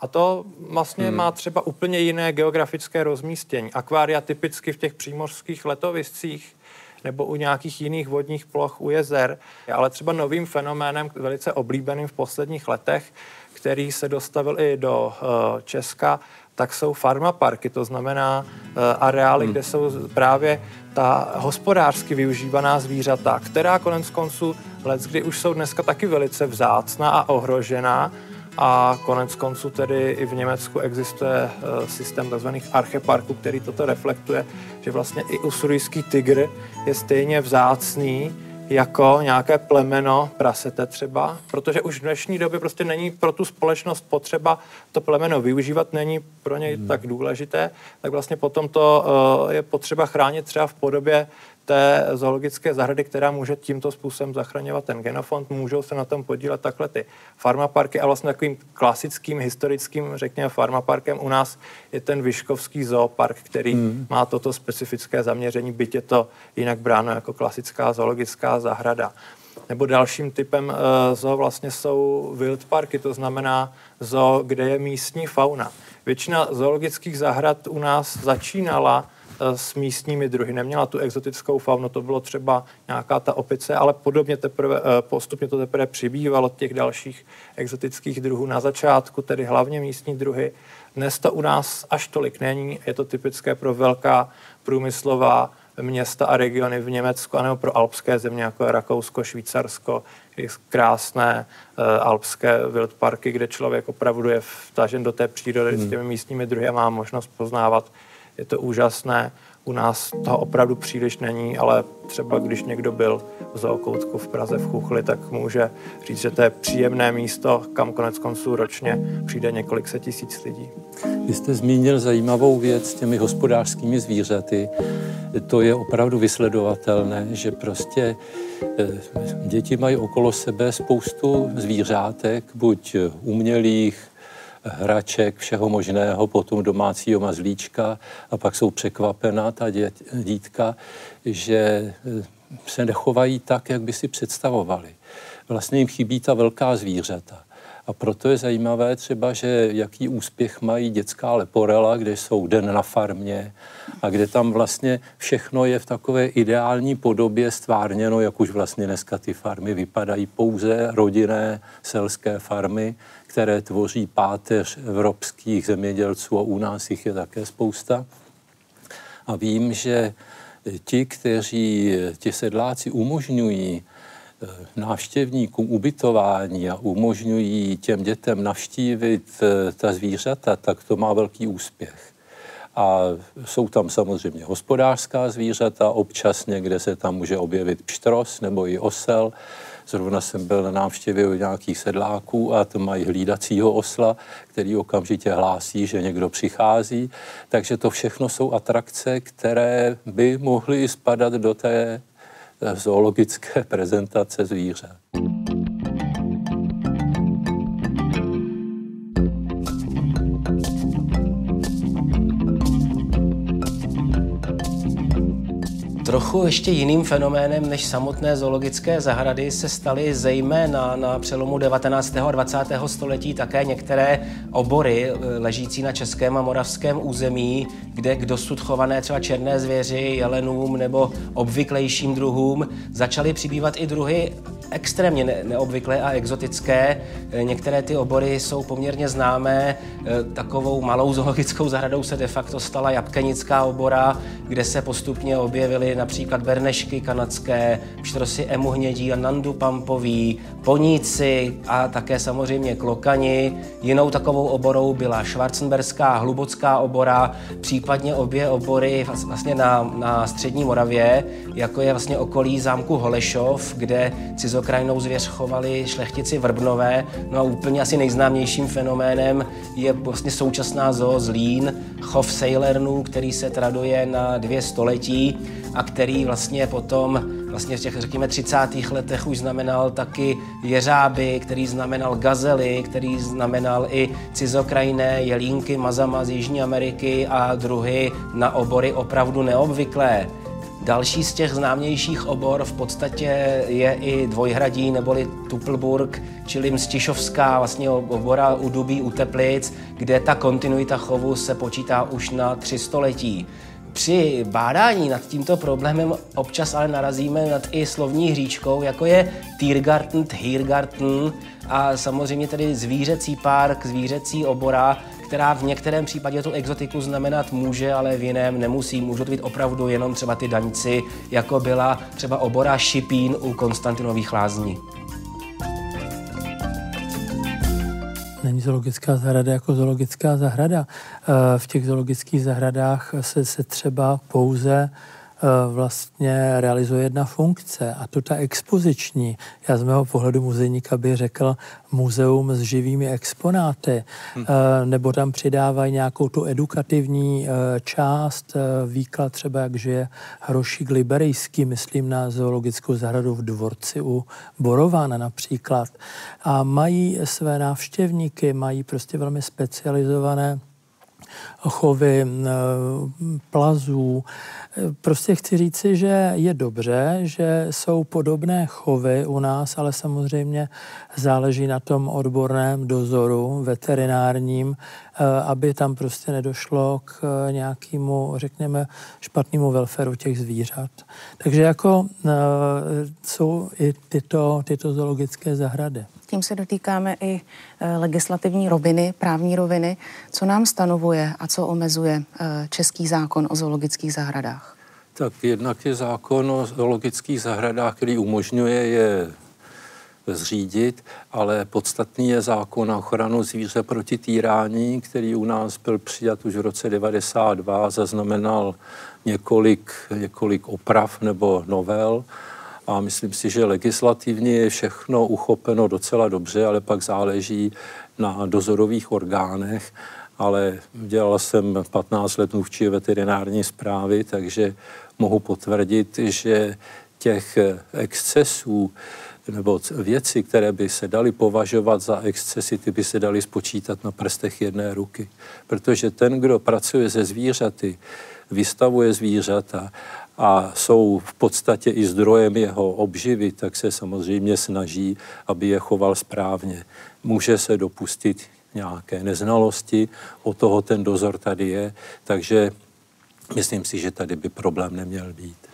A to vlastně hmm. má třeba úplně jiné geografické rozmístění. Akvária typicky v těch přímořských letoviscích nebo u nějakých jiných vodních ploch u jezer. Ale třeba novým fenoménem, velice oblíbeným v posledních letech, který se dostavil i do uh, Česka, tak jsou farmaparky, to znamená uh, areály, hmm. kde jsou právě ta hospodářsky využívaná zvířata, která konec konců let, kdy už jsou dneska taky velice vzácná a ohrožená, a konec konců tedy i v Německu existuje uh, systém tzv. archeparků, který toto reflektuje, že vlastně i usurijský tygr je stejně vzácný jako nějaké plemeno prasete třeba, protože už v dnešní době prostě není pro tu společnost potřeba to plemeno využívat, není pro něj hmm. tak důležité, tak vlastně potom to uh, je potřeba chránit třeba v podobě té zoologické zahrady, která může tímto způsobem zachraňovat ten genofond, můžou se na tom podílet takhle ty farmaparky a vlastně takovým klasickým historickým, řekněme, farmaparkem u nás je ten Vyškovský zoopark, který hmm. má toto specifické zaměření, byť je to jinak bráno jako klasická zoologická zahrada. Nebo dalším typem uh, zoo vlastně jsou wildparky, to znamená zoo, kde je místní fauna. Většina zoologických zahrad u nás začínala Eh, s místními druhy. Neměla tu exotickou faunu, to bylo třeba nějaká ta opice, ale podobně teprve, eh, postupně to teprve přibývalo těch dalších exotických druhů na začátku, tedy hlavně místní druhy. Dnes to u nás až tolik není, je to typické pro velká průmyslová města a regiony v Německu, anebo pro alpské země, jako je Rakousko, Švýcarsko, krásné uh, alpské wildparky, kde člověk opravdu je vtažen do té přírody hmm. s těmi místními druhy a má možnost poznávat je to úžasné. U nás toho opravdu příliš není, ale třeba když někdo byl v zookoutku v Praze v Chuchli, tak může říct, že to je příjemné místo, kam konec konců ročně přijde několik set tisíc lidí. Vy jste zmínil zajímavou věc s těmi hospodářskými zvířaty. To je opravdu vysledovatelné, že prostě eh, děti mají okolo sebe spoustu zvířátek, buď umělých, hraček, všeho možného, potom domácího mazlíčka a pak jsou překvapená ta dě, dítka, že eh, se nechovají tak, jak by si představovali. Vlastně jim chybí ta velká zvířata. A proto je zajímavé třeba, že jaký úspěch mají dětská leporela, kde jsou den na farmě a kde tam vlastně všechno je v takové ideální podobě stvárněno, jak už vlastně dneska ty farmy vypadají pouze rodinné selské farmy, které tvoří páteř evropských zemědělců a u nás jich je také spousta. A vím, že ti, kteří, ti sedláci umožňují návštěvníkům ubytování a umožňují těm dětem navštívit eh, ta zvířata, tak to má velký úspěch. A jsou tam samozřejmě hospodářská zvířata, občas někde se tam může objevit pštros nebo i osel, Zrovna jsem byl na návštěvě u nějakých sedláků a to mají hlídacího osla, který okamžitě hlásí, že někdo přichází. Takže to všechno jsou atrakce, které by mohly spadat do té zoologické prezentace zvířat. Trochu ještě jiným fenoménem než samotné zoologické zahrady se staly zejména na přelomu 19. a 20. století také některé obory eh, ležící na českém a moravském území, kde k dosud chované třeba černé zvěři, jelenům nebo obvyklejším druhům začaly přibývat i druhy extrémně ne- neobvyklé a exotické. Eh, některé ty obory jsou poměrně známé. Eh, takovou malou zoologickou zahradou se de facto stala jabkenická obora, kde se postupně objevily například bernešky kanadské, pštrosy emu hnědí a nandu pampový, poníci a také samozřejmě klokani. Jinou takovou oborou byla švarcenberská hlubocká obora, případně obě obory vlastně na, na střední Moravě, jako je vlastně okolí zámku Holešov, kde cizokrajnou zvěř chovali šlechtici Vrbnové. No a úplně asi nejznámějším fenoménem je vlastně současná zoo Zlín, chov Sailornů, který se traduje na dvě století a který vlastně potom vlastně v těch, řekněme, 30. letech už znamenal taky jeřáby, který znamenal gazely, který znamenal i cizokrajné jelínky, mazama z Jižní Ameriky a druhy na obory opravdu neobvyklé. Další z těch známějších obor v podstatě je i Dvojhradí neboli Tuplburg, čili Mstišovská vlastně obora u Dubí u Teplic, kde ta kontinuita chovu se počítá už na tři století. Při bádání nad tímto problémem občas ale narazíme nad i slovní hříčkou, jako je Tiergarten, Tiergarten a samozřejmě tedy zvířecí park, zvířecí obora, která v některém případě tu exotiku znamenat může, ale v jiném nemusí. Můžou to být opravdu jenom třeba ty daňci, jako byla třeba obora Šipín u Konstantinových lázní. není zoologická zahrada jako zoologická zahrada. Eh, v těch zoologických zahradách se, se třeba pouze vlastně realizuje jedna funkce a to ta expoziční. Já z mého pohledu muzejníka bych řekl muzeum s živými exponáty, hmm. nebo tam přidávají nějakou tu edukativní eh, část, výklad třeba, jak žije Hrošík Liberejský, myslím na zoologickou zahradu v Dvorci u Borována například. A mají své návštěvníky, mají prostě velmi specializované chovy plazů. Prostě chci říci, že je dobře, že jsou podobné chovy u nás, ale samozřejmě záleží na tom odborném dozoru veterinárním, eh, aby tam prostě nedošlo k nějakému, řekněme, špatnému welfareu těch zvířat. Takže jako eh, jsou i tyto, tyto zoologické zahrady. Tím se dotýkáme i eh, legislativní roviny, právní roviny. Co nám stanovuje a co omezuje eh, český zákon o zoologických zahradách? Tak jednak je zákon o zoologických zahradách, který umožňuje je zřídit, ale podstatný je zákon na ochranu zvíře proti týrání, který u nás byl přijat už v roce 92, zaznamenal několik, několik oprav nebo novel a myslím si, že legislativně je všechno uchopeno docela dobře, ale pak záleží na dozorových orgánech. Ale dělal jsem 15 let mluvčí veterinární zprávy, takže mohu potvrdit, že těch excesů nebo věci, které by se daly považovat za excesy, ty by se daly spočítat na prstech jedné ruky. Protože ten, kdo pracuje se zvířaty, vystavuje zvířata a jsou v podstatě i zdrojem jeho obživy, tak se samozřejmě snaží, aby je choval správně. Může se dopustit nějaké neznalosti, o toho ten dozor tady je, takže myslím si, že tady by problém neměl být.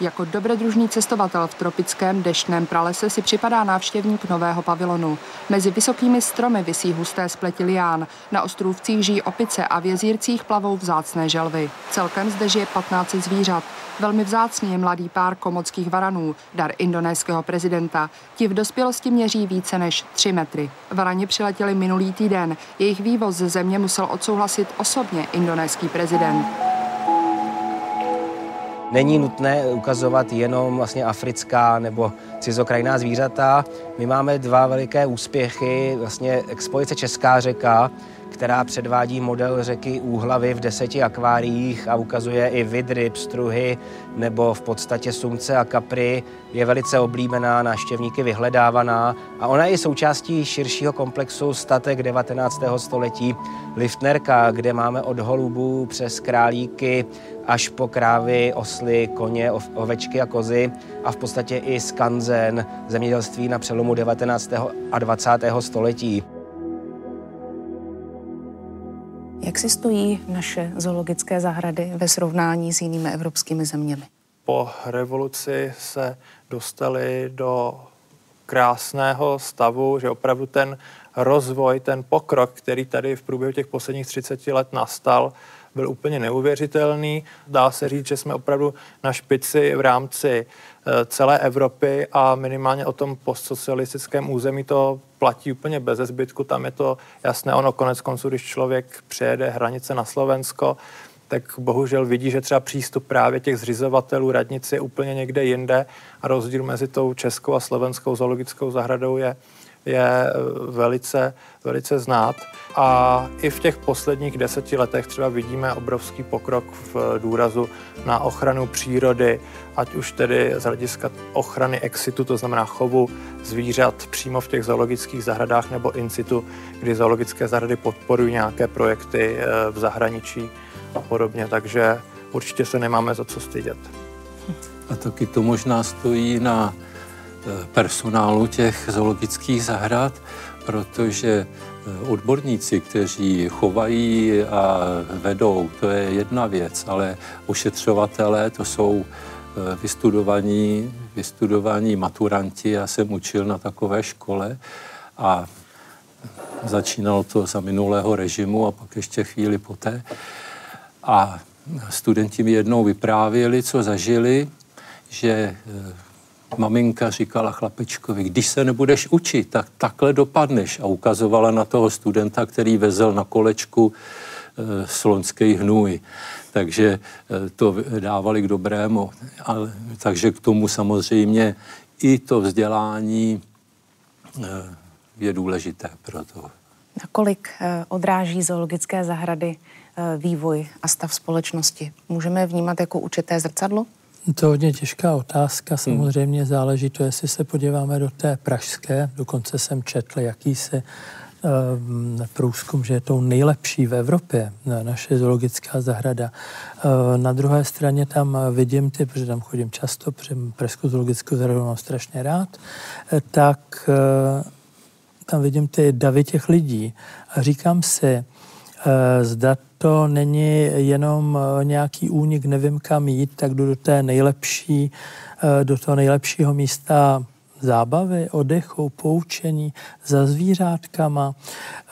Jako dobrodružný cestovatel v tropickém deštném pralese si připadá návštěvník nového pavilonu. Mezi vysokými stromy visí husté spleti lián, na ostrůvcích žijí opice a v jezírcích plavou vzácné želvy. Celkem zde žije 15 zvířat. Velmi vzácný je mladý pár komockých varanů, dar indonéského prezidenta. Ti v dospělosti měří více než 3 metry. Varani přiletěli minulý týden. Jejich vývoz ze země musel odsouhlasit osobně indonéský prezident. Není nutné ukazovat jenom vlastně africká nebo cizokrajná zvířata. My máme dva veliké úspěchy, vlastně expozice Česká řeka, která předvádí model řeky Úhlavy v deseti akváriích a ukazuje i vidry, pstruhy nebo v podstatě sumce a kapry. Je velice oblíbená, návštěvníky vyhledávaná a ona je součástí širšího komplexu statek 19. století Liftnerka, kde máme od holubů přes králíky až po krávy, osly, koně, ovečky a kozy a v podstatě i skanzen zemědělství na přelomu 19. a 20. století. Jak si stojí naše zoologické zahrady ve srovnání s jinými evropskými zeměmi? Po revoluci se dostali do krásného stavu, že opravdu ten rozvoj, ten pokrok, který tady v průběhu těch posledních 30 let nastal, byl úplně neuvěřitelný. Dá se říct, že jsme opravdu na špici v rámci eh, celé Evropy a minimálně o tom postsocialistickém území to platí úplně bez zbytku. Tam je to jasné, ono konec konců, když člověk přejede hranice na Slovensko, tak bohužel vidí, že třeba přístup právě těch zřizovatelů radnice je úplně někde jinde a rozdíl mezi tou českou a slovenskou zoologickou zahradou je je eh, velice, velice znát. A i v těch posledních deseti letech třeba vidíme obrovský pokrok v důrazu na ochranu přírody, ať už tedy z hlediska ochrany exitu, to znamená chovu zvířat přímo v těch zoologických zahradách nebo in situ, kdy zoologické zahrady podporují nějaké projekty eh, v zahraničí a podobně. Takže určitě se nemáme za co stydět. A taky to možná stojí na personálu těch zoologických zahrad, protože eh, odborníci, kteří chovají a vedou, to je jedna věc, ale ošetřovatelé to jsou eh, vystudovaní, vystudovaní maturanti. Já jsem učil na takové škole a začínalo to za minulého režimu a pak ještě chvíli poté. A studenti mi jednou vyprávěli, co zažili, že maminka říkala chlapečkovi, když se nebudeš učit, tak takhle dopadneš. A ukazovala na toho studenta, který vezl na kolečku e, slonský hnůj. Takže e, to dávali k dobrému. Ale, takže k tomu samozřejmě i to vzdělání e, je důležité pro to. Nakolik odráží zoologické zahrady vývoj a stav společnosti? Můžeme vnímat jako určité zrcadlo? To je hodně těžká otázka. Samozřejmě záleží to, jestli se podíváme do té pražské. Dokonce jsem četl jakýsi uh, průzkum, že je to nejlepší v Evropě, naše zoologická zahrada. Uh, na druhé straně tam vidím ty, protože tam chodím často, protože Pražskou zoologickou zahradu mám strašně rád, uh, tak tam vidím ty davy těch lidí a říkám si, zda to není jenom eh, nějaký únik, nevím kam jít, tak jdu do té nejlepší, eh, do toho nejlepšího místa zábavy, odechu, poučení za zvířátkama.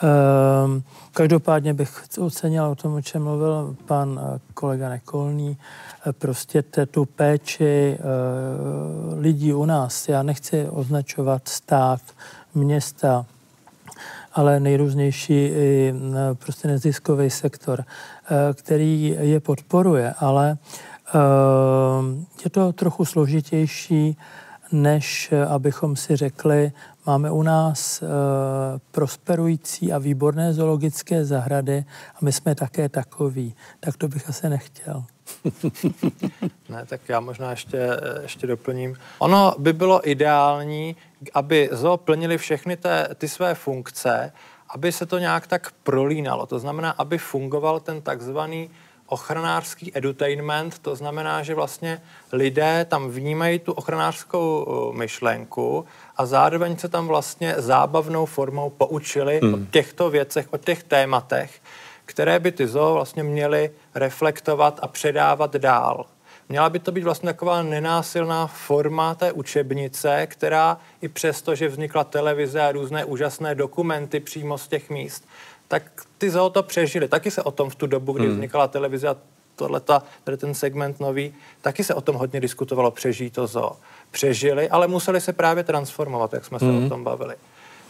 Ehm, každopádně bych ocenil o tom, o čem mluvil pan eh, kolega Nekolný, prostě tu péči lidí u nás. Já nechci označovat stát, města, ale nejrůznější i prostě neziskový sektor, e, který je podporuje, ale e, je to trochu složitější, než abychom si řekli, máme u nás e, prosperující a výborné zoologické zahrady a my jsme také takoví. Tak to bych asi nechtěl. ne, tak já možná ještě, ještě doplním. Ono by bylo ideální, aby zoo plnili všechny té, ty své funkce, aby se to nějak tak prolínalo. To znamená, aby fungoval ten takzvaný ochranářský edutainment, to znamená, že vlastně lidé tam vnímají tu ochranářskou uh, myšlenku a zároveň se tam vlastně zábavnou formou poučili hmm. o těchto věcech, o těch tématech, které by ty zoo vlastně měly reflektovat a předávat dál. Měla by to být vlastně taková nenásilná forma té učebnice, která i přesto, že vznikla televize a různé úžasné dokumenty přímo z těch míst, tak ty zoo to přežili. Taky se o tom v tu dobu, kdy hmm. vznikala televize a tohleta, tady ten segment nový, taky se o tom hodně diskutovalo, přežít to zoo. Přežili, ale museli se právě transformovat, jak jsme se hmm. o tom bavili.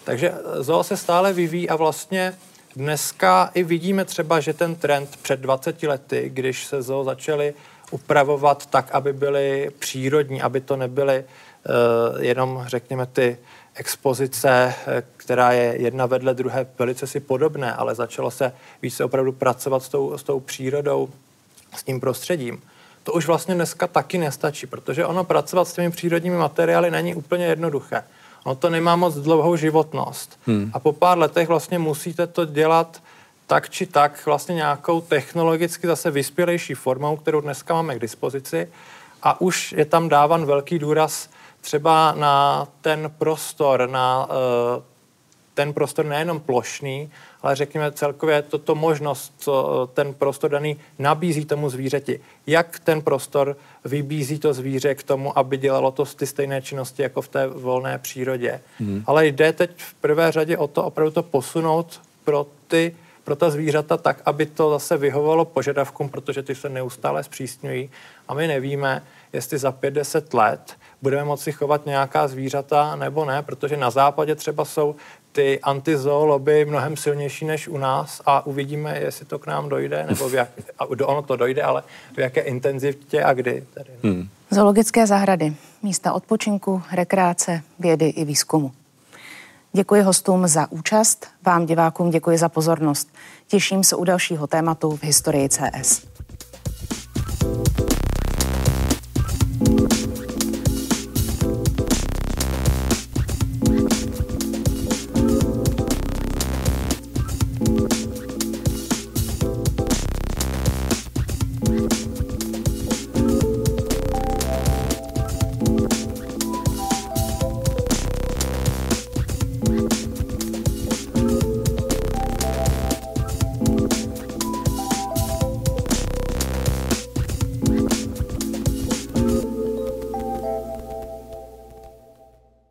Takže zoo se stále vyvíjí a vlastně dneska i vidíme třeba, že ten trend před 20 lety, když se zoo začaly upravovat tak, aby byly přírodní, aby to nebyly uh, jenom, řekněme, ty expozice, eh, která je jedna vedle druhé velice si podobné, ale začalo se více opravdu pracovat s tou, s tou přírodou, s tím prostředím. To už vlastně dneska taky nestačí, protože ono pracovat s těmi přírodními materiály není úplně jednoduché. Ono to nemá moc dlouhou životnost. Hmm. A po pár letech vlastně musíte to dělat tak či tak vlastně nějakou technologicky zase vyspělejší formou, kterou dneska máme k dispozici a už je tam dávan velký důraz třeba na ten prostor, na uh, ten prostor nejenom plošný, ale řekněme celkově toto možnost, co eh, ten prostor daný nabízí tomu zvířeti. Jak ten prostor vybízí to zvíře k tomu, aby dělalo to ty stejné činnosti jako v té volné přírodě. Hmm. Ale jde teď v prvé řadě o to opravdu to posunout pro ty pro ta zvířata tak, aby to zase vyhovovalo požadavkům, protože ty se neustále zpřísňují a my nevíme, jestli za 50 let budeme moci chovat nějaká zvířata nebo ne, protože na západě třeba jsou ty antizooloby mnohem silnější než u nás a uvidíme, jestli to k nám dojde, nebo v jak, ono to dojde, ale v jaké intenzitě a kdy. Tady. Hmm. Zoologické zahrady, místa odpočinku, rekreace, vědy i výzkumu. Děkuji hostům za účast, vám divákům děkuji za pozornost. Těším se u dalšího tématu v historii CS.